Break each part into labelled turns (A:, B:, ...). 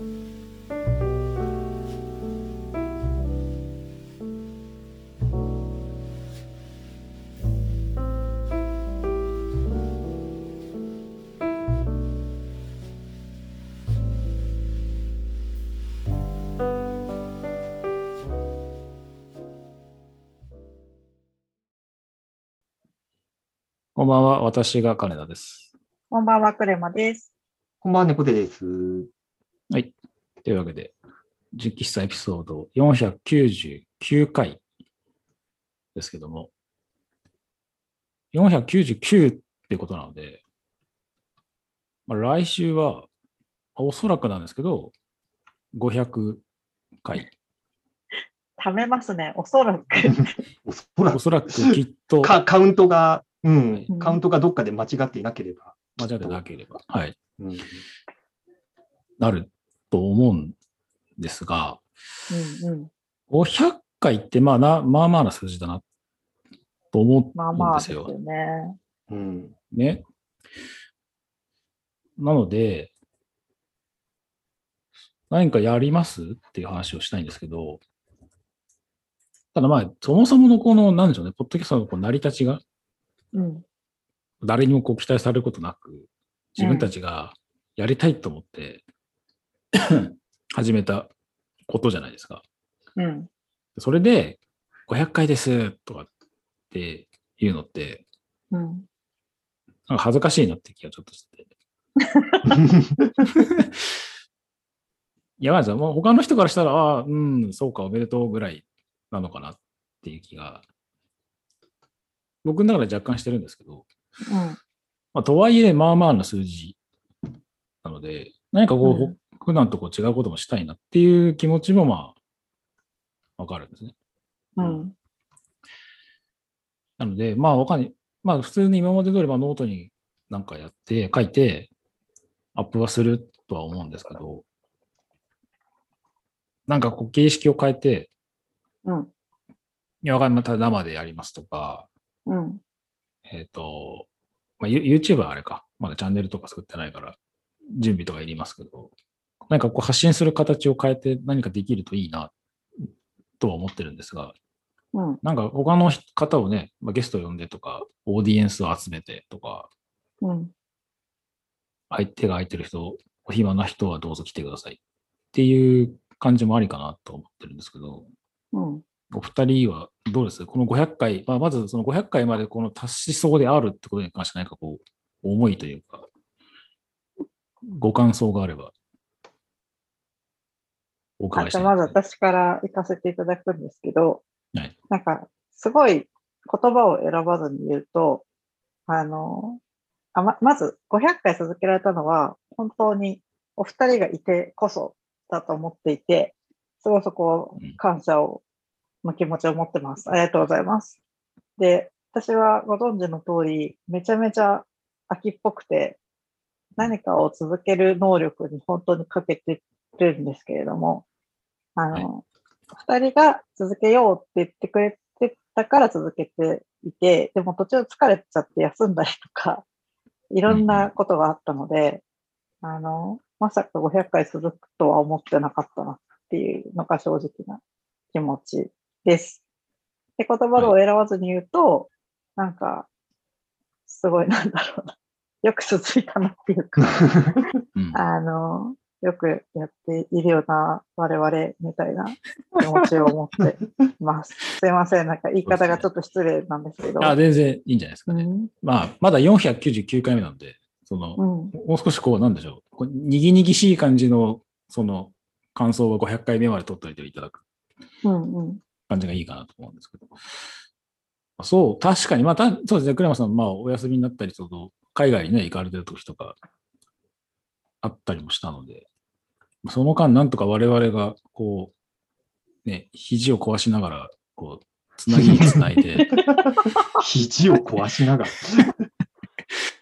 A: こんばんは、私が金田です。
B: こんばんは、クレマです。
C: こんばんは、猫背です。
A: はい。というわけで、実機室エピソード499回ですけども、499ってことなので、まあ、来週は、おそらくなんですけど、500回。
B: 貯めますね、おそらく。
C: おそらく。
A: おそらくきっと。
C: カカウントが、うん、
B: うん
C: カウントがどっかで間違っていなければ。
A: 間違ってなければ、はい、
C: うん、
A: なると思うんですが、
B: うんうん。
A: 500回ってまあな、まあまあな数字だなと思
B: まあ
A: うん
B: まあです
A: よ。
B: よね。
C: うん、
A: ね。なので、何かやりますっていう話をしたいんですけど、ただまあ、そもそものこの、なんでしょうね、ポッドキャストのこう成り立ちが
B: うん。
A: 誰にもこう期待されることなく、自分たちがやりたいと思って、始めたことじゃないですか。
B: うん。
A: それで、500回ですとかっていうのって、
B: うん。
A: なんか恥ずかしいなって気がちょっとしてて。いや、まずもう他の人からしたら、ああ、うん、そうか、おめでとうぐらいなのかなっていう気が、僕の中で若干してるんですけど、
B: うん。
A: まあ、とはいえ、まあまあな数字なので、何かこう、
B: うん
A: 普段とこう違うこともしたいなっていう気持ちもまあ、わかるんですね。
B: うん。
A: なので、まあ、わかんない。まあ、普通に今まで通り、まあ、ノートになんかやって、書いて、アップはするとは思うんですけど、なんかこう、形式を変えて、
B: うん。
A: いや、わかんない。また生でやりますとか、
B: うん。
A: えっ、と、まあ、ユ YouTube はあれか。まだチャンネルとか作ってないから、準備とかいりますけど、何かこう発信する形を変えて何かできるといいな、とは思ってるんですが、
B: うん。
A: なんか他の方をね、まあ、ゲスト呼んでとか、オーディエンスを集めてとか、
B: うん。
A: 相手が空いてる人、お暇な人はどうぞ来てくださいっていう感じもありかなと思ってるんですけど、
B: うん。
A: お二人はどうです？この500回、まあ、まずその500回までこの達しそうであるってことに関して何かこう、思いというか、ご感想があれば、お伺
B: あ
A: いしたい
B: じゃあまず私から行かせていただくんですけど、
A: はい
B: なんか、すごい言葉を選ばずに言うと、あの、あままず500回続けられたのは、本当にお二人がいてこそだと思っていて、すごいそこ
A: うん
B: 感謝を、の気持ちを持ってます。ありがとうございます。で、私はご存知の通り、めちゃめちゃ秋っぽくて、何かを続ける能力に本当に欠けてるんですけれども、あの、二、人が続けようって言ってくれてたから続けていて、でも途中疲れちゃって休んだりとか、いろんなことがあったので、あの、まさか500回続くとは思ってなかったなっていうのが正直な気持ちです。で、言葉を選ばずに言うと、なんか、すごいなんだろうな。よく続いたなっていうか、
A: うん
B: あの、よくやっているような我々みたいな気持ちを持っています。すいません。なんか言い方がちょっと失礼なんですけど。
A: あ全然いいんじゃないですかね。
B: うん。
A: まあ、まだ499回目なんで、その、
B: うん。
A: もう少しこう、なんでしょう、にぎにぎしい感じの、その、感想は500回目まで取っておいていただく
B: うん。うん。
A: 感じがいいかなと思うんですけど。そう、確かに、まあ、たそうですね、クレマさん、まあ、お休みになったり、その、海外にね、行かれてる時とか、あったりもしたので、その間、なんとか我々が、こう、ね、肘を壊しながら、こう、つなぎにつないで、
C: 肘を壊しながら。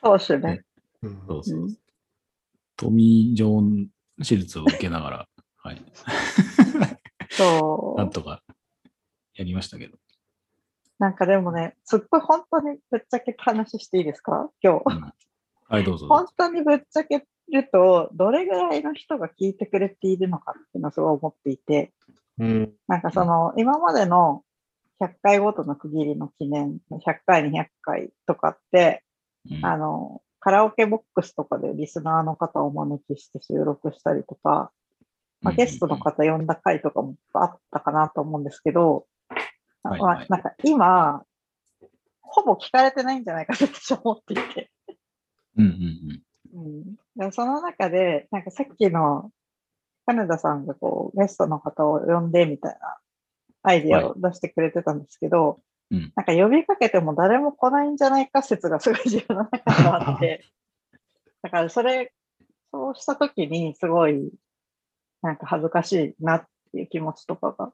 B: そうですね。
C: うん
A: そうそう
B: うん
A: トミー・ジョーン手術を受けながら、はい、
B: そ
A: なんとかやりましたけど。
B: なんかでもね、すっごい本当にぶっちゃけた話していいですか？今日。
A: うんはい、どうぞ。
B: 本当にぶっちゃけると、どれぐらいの人が聞いてくれているのかっていうのをすごい思っていて、
C: うん。
B: なんかその、今までの100回ごとの区切りの記念、100回、200回とかって、
A: うん
B: あの、カラオケボックスとかでリスナーの方をお招きして収録したりとか、まあ、ゲストの方呼んだ回とかもあったかなと思うんですけど、
A: はいはい
B: まあなんか今、ほぼ聞かれてないんじゃないかと私は思っていて。
A: うんうん
B: うん、でその中で、なんかさっきの金田さんがこうゲストの方を呼んでみたいなアイディアを出してくれてたんですけど、
A: うん
B: なんか呼びかけても誰も来ないんじゃないか説がすごい自分の中であって、だからそれ、そうしたときにすごいなんか恥ずかしいなっていう気持ちとかが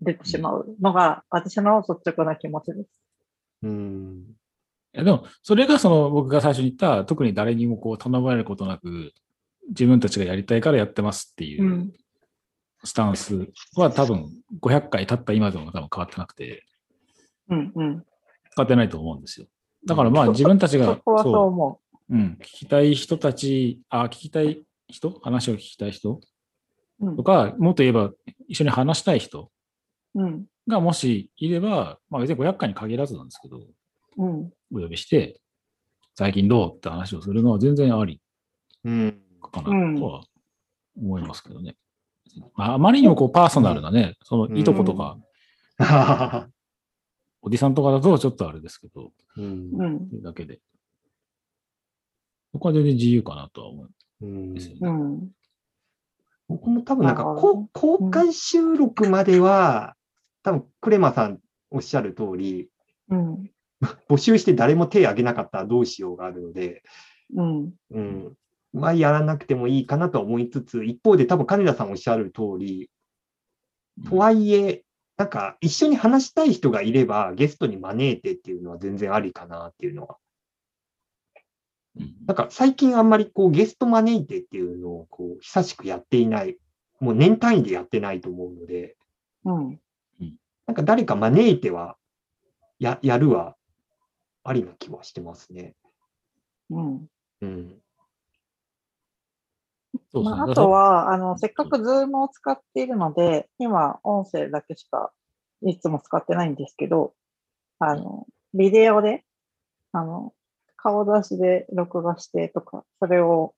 B: 出てしまうのが私の率直な気持ちです。
C: うん。
A: いやでも、それがその僕が最初に言った、特に誰にもこう頼まれることなく、自分たちがやりたいからやってますっていううんスタンスは多分500回経った今でも多分変わってなくて、
B: うんうん。
A: 変わってないと思うんですよ。だからまあ自分たちが、
B: そこはそう
A: そうん、聞きたい人たち、あ、聞きたい人？話を聞きたい人？
B: う。うん
A: とか、もっと言えば一緒に話したい人
B: うん。
A: がもしいれば、まあ別に500回に限らずなんですけど、
B: うん。
A: お呼びして、最近どうって話をするのは全然あり
C: うん。
A: かなとは思いますけどね。まあ、あまりにもこうパーソナルなね、そのいとことか、おじさんとかだとちょっとあれですけど、
C: うん
A: だけで。そこは全然自由かなとは思うん
C: うん
A: ですよね。
B: うん。
C: 僕も多分なんか
B: なるほど
C: こ公開収録までは、多分クレマさんおっしゃる通り、
B: うん。
C: 募集して誰も手挙げなかったらどうしようがあるので、
B: うん。
C: うん。まあ、やらなくてもいいかなとは思いつつ、一方で多分金田さんおっしゃる通り、とはいえ、なんか一緒に話したい人がいればゲストに招いてっていうのは全然ありかなっていうのは。
A: うん
C: なんか最近あんまりこうゲスト招いてっていうのをこう久しくやっていない、もう年単位でやってないと思うので、
B: うん。
C: なんか誰か招いてはややるはありな気はしてますね。
B: うん。
C: うん。
B: まあ、あとは、あの、せっかくズームを使っているので、今、音声だけしかいつも使ってないんですけど、あの、ビデオで、あの、顔出しで録画してとか、それを、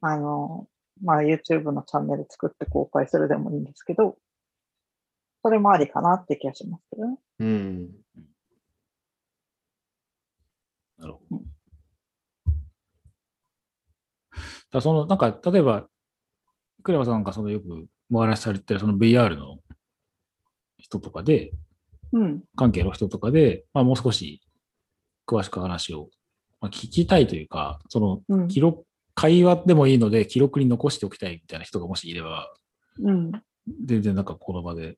B: あの、まあ、YouTube のチャンネル作って公開するでもいいんですけど、それもありかなって気がしますけどね。
C: うん。
A: なるほど。だその、なんか、例えば、クレマさんがそのよくお話しされてるその VR の人とかで、
B: うん。
A: 関係の人とかで、まあもう少し詳しく話を、まあ、聞きたいというか、その
B: うん。
A: 記録、会話でもいいので記録に残しておきたいみたいな人がもしいれば、
B: うん。
A: 全然なんかこの場で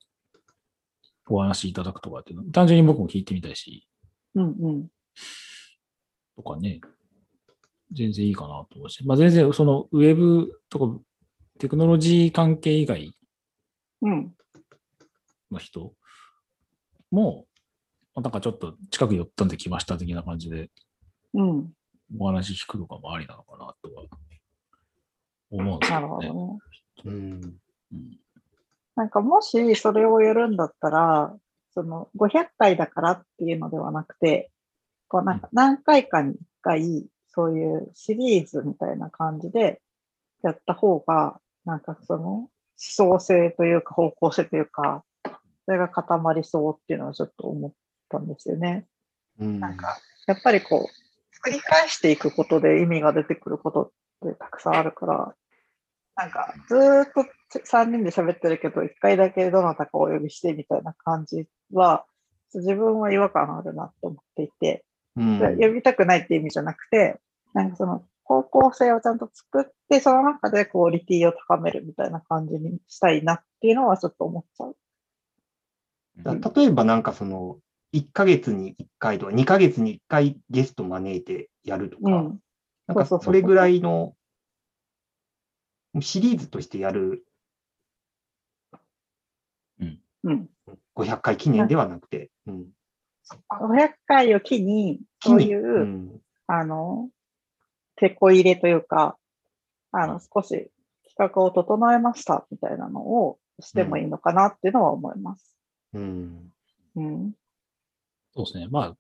A: お話しいただくとかっていうの、単純に僕も聞いてみたいし、
B: うん。うん。
A: とかね、全然いいかなと思うし、まあ全然そのウェブとかテクノロジー関係以外
B: うん。
A: の人も、まあなんかちょっと近く寄ったんで来ました的な感じで
B: うん。
A: お話聞くのかもありなのかなとは思うんです
B: な
A: けどね。
B: るほどね。
C: うん。
A: うん
B: なんかもしそれをやるんだったら、その500回だからっていうのではなくて、こうなんか何回かに1回、そういうシリーズみたいな感じでやった方が、なんかその思想性というか方向性というか、それが固まりそうっていうのはちょっと思ったんですよね。
C: うん。
B: なんか、やっぱりこう、繰り返していくことで意味が出てくることってたくさんあるから、なんか、ずーっと3人で喋ってるけど、1回だけどなたかお呼びしてみたいな感じは、自分は違和感あるなと思っていて、
C: うん
B: 呼びたくないっていう意味じゃなくて、なんかその方向性をちゃんと作って、その中でクオリティを高めるみたいな感じにしたいなっていうのはちょっと思っちゃう。
C: だ例えばなんかその、1ヶ月に1回とか、2ヶ月に1回ゲスト招いてやるとか、
B: うん。
C: なんか
B: そ
C: れぐらいのシリーズとしてやる
B: うん。
C: 500回記念ではなくて、うん。
B: 500回を機に、そういう、
C: うん。
B: あの、手こ入れというか、あの、少し企画を整えましたみたいなのをしてもいいのかなっていうのは思います。
C: うん。
B: うん。
A: そうですね。まあ、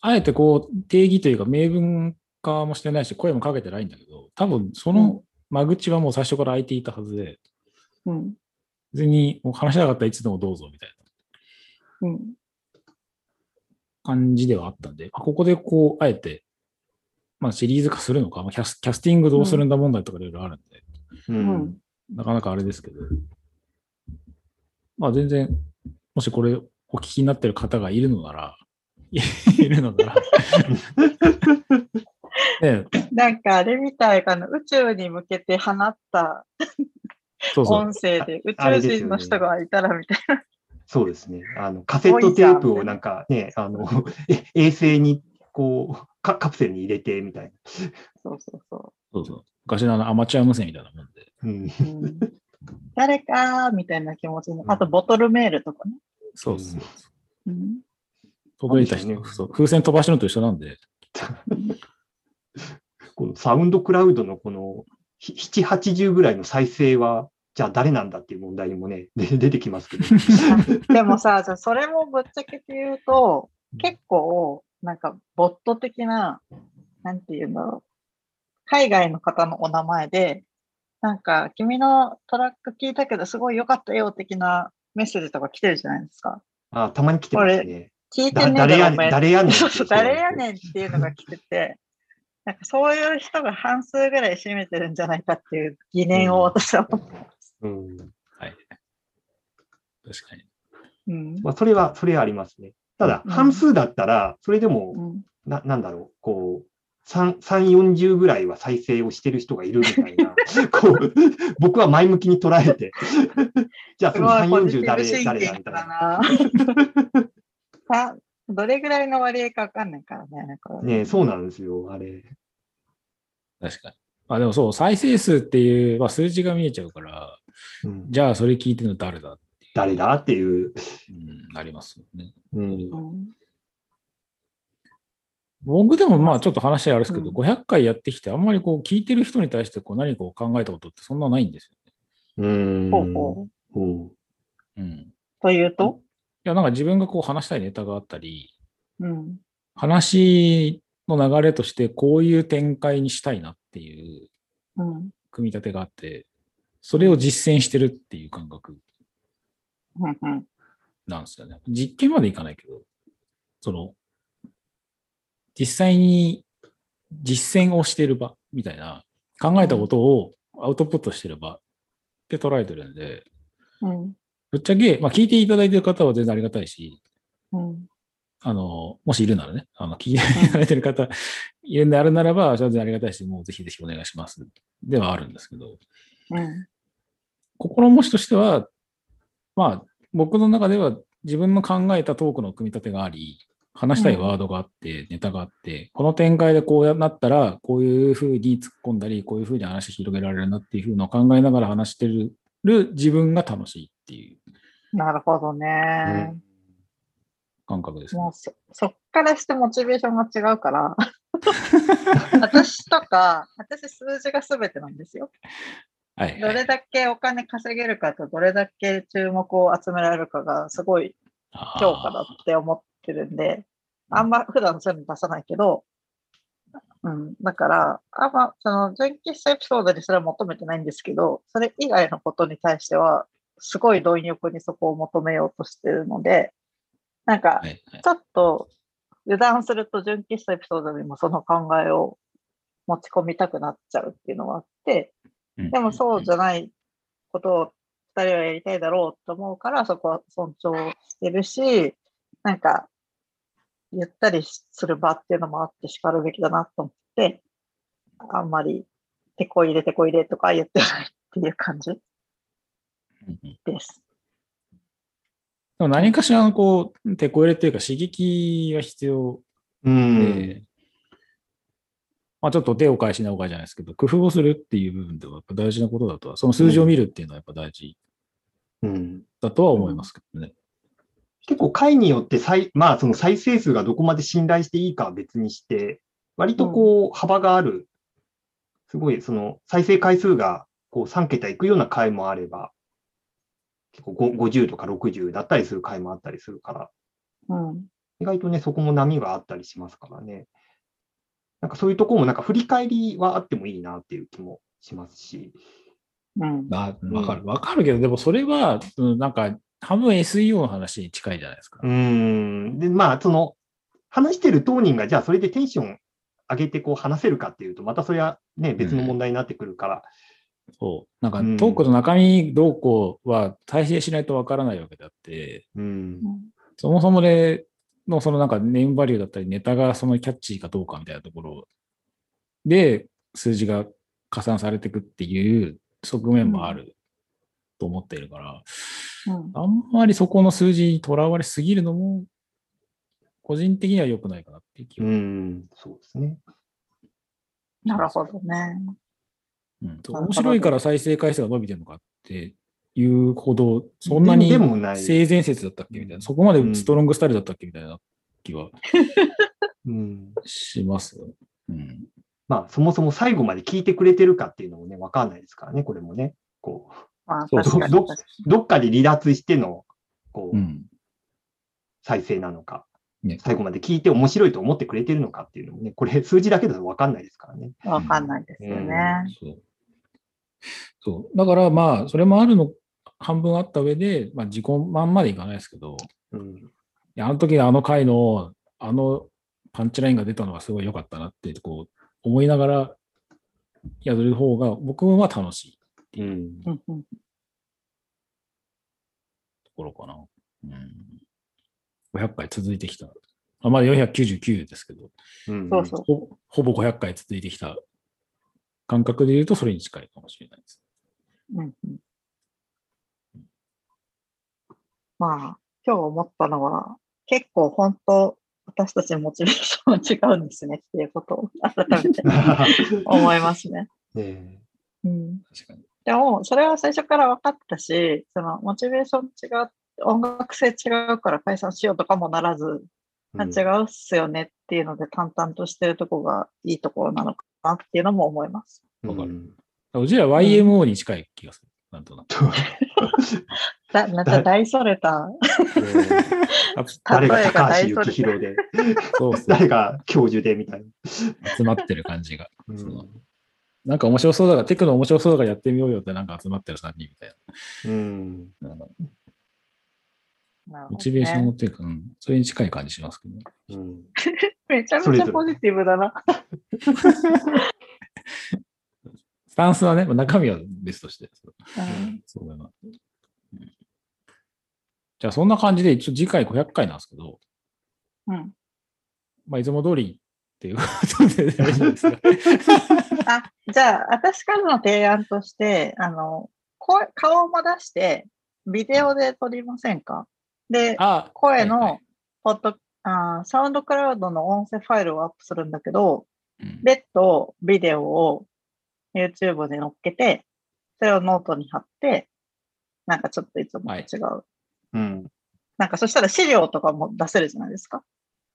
A: あえてこう、定義というか、明文化もしてないし、声もかけてないんだけど、多分その間口はもう最初から開いていたはずで、
B: うん。
A: 別に話しなかったらいつでもどうぞみたいな
B: うん。
A: 感じではあったんで、あここでこう、あえて、まあシリーズ化するのか、まあ、キャスキャスティングどうするんだ問題とかいろいろあるんで、
C: う
B: うんん。
A: なかなかあれですけど、まあ全然、もしこれお聞きになってる方がいるのなら、いるのなら、ね、
B: なんかあれみたいかな、宇宙に向けて放った
A: そうそう、
B: 音声で宇宙人の人がいたらみたいな。
C: そうですね。あの、カセットテープをなんかね、あの、え衛星にこうカ、カプセルに入れてみたい
B: そうそうそ
A: そうそう。昔のあのアマチュア無線みたいなもんで。
C: な。うん。
B: う。うん、誰かみたいな気持ちに。あと、ボトルメールとかね。
A: そうそう。
B: うん、
A: 届いた人、
C: ね
A: そう風船飛ばしのと一緒なんで、
C: このサウンドクラウドのこのひ7、80ぐらいの再生は、じゃあ誰なんだっていう問題にもね、で 出てきますけど。
B: でもさ、じゃあそれもぶっちゃけて言うと、結構、なんか、ボット的な、なんていうんだろう。海外の方のお名前で、なんか、君のトラック聞いたけど、すごい良かったよ、的なメッセージとか来てるじゃないですか。
C: あたまに来てますね。
B: 聞いて
C: だ
B: ね
C: 誰やねん。誰やねん。
B: 誰やねんっていうのが来てて、なんかそういう人が半数ぐらい占めてるんじゃないかっていう疑念を私は持って。
C: うん。
A: はい。確かに。
B: うん。
C: まあ、それは、それはありますね。ただ、
B: うん
C: 半数だったら、それでも、
B: うん
C: な、なんだろう、こう、3、3、40ぐらいは再生をしてる人がいるみたいな、こう、僕は前向きに捉えて、じゃあその
B: すごい
C: 3、40
B: ポジティブ
C: 誰、誰だみたい
B: だ
C: な。
B: どれぐらいの割合かわかんないからね。これ
C: ねそうなんですよ、あれ。
A: 確かに。まあでもそう、再生数っていう、まあ、数字が見えちゃうから、
C: うん、
A: じゃあそれ聞いてるの誰だ、
C: 誰だ？っていう。
A: うん、なりますよね。
C: うん
B: うん
A: 僕でもまあちょっと話あれですけど、
B: うん
A: 500回やってきて、あんまりこう聞いてる人に対してこう何かを考えたことってそんなないんです
C: うん。
B: ほうほう。
C: ほう
A: よ。うん。い
B: というと、
A: や、なんか自分がこう話したいネタがあったり、
B: うん。
A: 話の流れとしてこういう展開にしたいなっていう
B: うん。
A: 組み立てがあって、それを実践してるっていう感覚。なんですよね。実験までいかないけど、その、実際に実践をしている場みたいな、考えたことをアウトプットしてる場って捉えてるんで、
B: うん。
A: ぶっちゃけ、まあ聞いていただいてる方は全然ありがたいし、
B: うん。
A: あの、もしいるならね、あの、聞いていただいてる方いるんであるならば、全然ありがたいし、もうぜひぜひお願いします。ではあるんですけど、
B: うん。
A: 心持ちとしては、まあ、僕の中では自分の考えたトークの組み立てがあり、話したいワードがあって、ネタがあって、この展開でこうなったら、こういうふうに突っ込んだり、こういうふうに話広げられるなっていうふうのを考えながら話してる自分が楽しいっていう
B: なるほどね。
A: 感覚ですね。
B: もうそ、そっからしてモチベーションが違うから、私とか、私数字が全てなんですよ。
A: はい、
B: どれだけお金稼げるかと、どれだけ注目を集められるかがすごい評価だって思ってるんで、あんま普段そういうの出さないけど、うん、だから、あんま、その、純喫茶エピソードにそれは求めてないんですけど、それ以外のことに対しては、すごい貪欲にそこを求めようとしてるので、なんか
A: は、いはい。
B: ちょっと油断すると純喫茶エピソードにもその考えを持ち込みたくなっちゃうっていうのがあって、
A: うん
B: でもそうじゃないことを二人はやりたいだろうと思うから、そこは尊重してるし、なんか、ゆったりする場っていうのもあって叱るべきだなと思って、あんまり、てこ入れてこ入れとか言ってないっていう感じです。
A: でも何かしらのこう、手こ入れというか刺激が必要
C: うん。
A: で、まあちょっと手を返しなおかじゃないですけど、工夫をするっていう部分ではやっぱ大事なことだとは、その数字を見るっていうのはやっぱ大事
C: うん。
A: だとは思いますけどね。
C: 結構回によって再、まあその再生数がどこまで信頼していいかは別にして、割とこう幅があるすごい、その、再生回数が、こう、3桁いくような回もあれば、結構ご50とか60だったりする回もあったりするから、
B: うん。
C: 意外とね、そこも波があったりしますからね。なんかそういうところも、なんか振り返りはあってもいいなっていう気もしますし。
B: うん。
A: あわかる。わかるけど、でもそれは、うんなんか、半分 SEO の話に近いじゃないですか。
C: うーん。で、まあ、その、話してる当人が、じゃあそれでテンション上げてこう話せるかっていうと、またそれはね、別の問題になってくるから。
A: そう。なんか
C: うん
A: トークの中身どうこうは体制しないとわからないわけであって、
C: うん。
A: そもそもでのそのなんかネームバリューだったりネタがそのキャッチーかどうかみたいなところで数字が加算されていくっていう側面もあると思っているから、
B: うん。
A: あんまりそこの数字にとらわれすぎるのも個人的には良くないかなっていう気
C: う
A: は、
C: ん。そうですね。
B: なるほどね。
A: うん面白いから再生回数が伸びてるのかっていうほど、そんなに
C: でもない
A: 性善説だったっけみたいな、そこまでストロングスタイルだったっけみたいな気は
C: うん。
A: します。うん。
C: まあ、そもそも最後まで聞いてくれてるかっていうのもね、わかんないですからね、これもね。こ
B: まあ、
A: そう
C: どどっかで離脱しての、こう、
A: うん。
C: 再生なのか、
A: ね
C: 最後まで聞いて面白いと思ってくれてるのかっていうのもね、これ数字だけだとわかんないですからね。
B: にわかんないですよね。
A: そう。そう。だからまあ、それもあるの、半分あった上で、まあ、自己満までいかないですけど、
C: うん。
A: いやあの時あの回の、あのパンチラインが出たのがすごい良かったなって、こう、思いながらやる方が、僕は楽しい
C: うん。
B: うんうん
A: ところかな。うん。500回続いてきた。あまだ499ですけど、
C: うん
B: そうそう。
A: ほほぼ500回続いてきた感覚で言うと、それに近いかもしれないです。
B: うんうんまあ、今日思ったのは、結構本当、私たちのモチベーションは違うんですねっていうことを改めて 思いますね。
C: ね
B: うん、
A: 確かに。
B: でも、それは最初から分かったし、そのモチベーション違う、音楽性違うから解散しようとかもならず、
C: うん
B: あ違うっすよねっていうので淡々としてるとこがいいところなのかなっていうのも思います。
A: わかる
C: う
A: ちら YMO に近い気がする。なんとなく。
B: だなんか大それた、
C: 誰が高橋幸宏で、
A: そうそう。
C: 誰が教授でみたいな。
A: 集まってる感じが。なんか面白そうだから、テクノ面白そうだからやってみようよってなんか集まってる3人みたい
C: うん。
A: な。なんモチベーションっていうか、うん、それに近い感じしますけどね。
C: う ん
B: めちゃめちゃポジティブだな。
A: スタンスはね、まあ中身は別として。そうだな。うんじゃあ、そんな感じで、一応次回500回なんですけど、
B: うん、
A: まあ、いつも通りっていうことで大丈夫ですか
B: あじゃあ、私からの提案として、あの声顔も出して、ビデオで撮りませんか？で、
A: あ
B: 声
A: はいは
B: のポッド、あーサウンドクラウドの音声ファイルをアップするんだけど、
A: うん。
B: 別途ビデオを YouTube で載っけて、それをノートに貼って、なんかちょっといつもと違う。
C: うん。
B: なんかそしたら資料とかも出せるじゃないですか？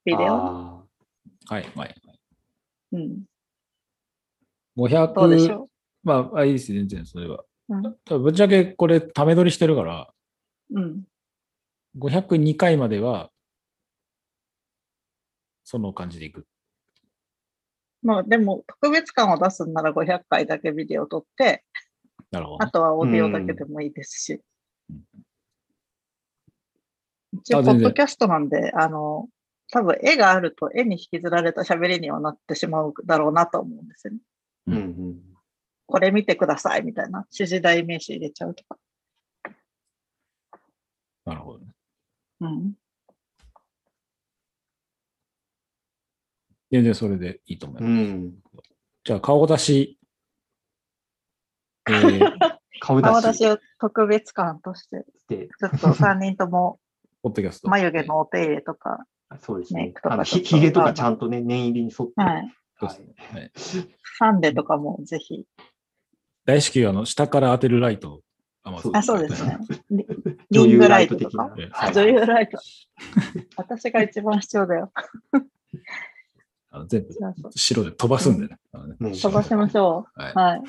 B: ビデオ。
C: あ
A: はい、はい。
B: うん。
A: 500、
B: どうでしょ
A: まあ、あいいです、全然、それは。
B: う。うん。
A: ぶっちゃけこれ、ため撮りしてるから、
B: うん。
A: 502回までは、その感じでいく。
B: まあでも特別感を出すんなら500回だけビデオ撮って、
A: なるほどね、
B: あとはオーディオだけでもいいですし。
A: うん
B: 一応、ポッドキャストなんで、あの、多分絵があると絵に引きずられた喋りにはなってしまうだろうなと思うんですよね。
C: ーうんうん。
B: これ見てくださいみたいな指示代名詞入れちゃうとか。
A: なるほどね。
B: うん。
A: 全然それでいいと思いうます。
C: ん。
A: じゃあ、顔出し。えー、
C: 顔
B: 顔
C: 出し
B: 出しを特別感として、
C: て、
B: ちょっと3人とも。眉毛のお手入れとか、
C: そうですね
B: メイク。とか
C: あのひひげとかちゃんとね、念入りに沿って。
B: はい。
C: はい
A: はい、
B: サンデとかもぜひ。
A: 大至急、あの、下から当てるライト
B: あ、そうですね。リ
C: 女優
B: リングラ
C: ライト
B: とか。。女優ライト。私が一番必要だよ。
A: あの全部白で飛ばすんでね。
B: 飛ばしましょ
A: はい。
B: う。はい。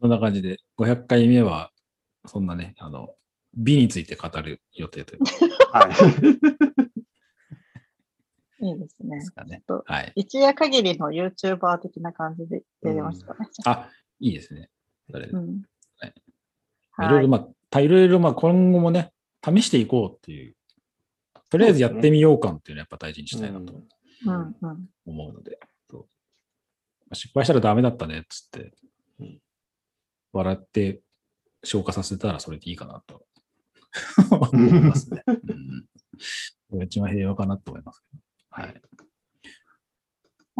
A: そんな感じで、500回目は、そんなね、あの、美について語る予定というこ
C: はい。
B: いいですね
A: す。かね。
B: ちょっと
A: はい。
B: 一夜限りの YouTuber 的な感じでやりましたね。
A: あ、いいですね。それで
B: うん。
A: はい
B: はい
A: ろいろ、まあ、たいろいろ、まあ、今後もね、試していこうっていう、とりあえずやってみよう感っていうのはやっぱ大事にしたいなと
B: うんうん。
A: 思うので、失敗したらダメだったねっつって
C: うん、
A: 笑って消化させたらそれでいいかなと思いますね。うん一番平和かなと思いますけど。はい。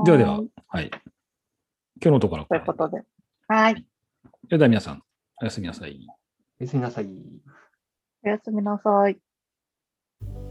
A: ではでは、はい。今日のところ。
B: ということで。はい。
A: それでは皆さん、おやすみなさい。
C: おやすみなさい。
B: おやすみなさい。「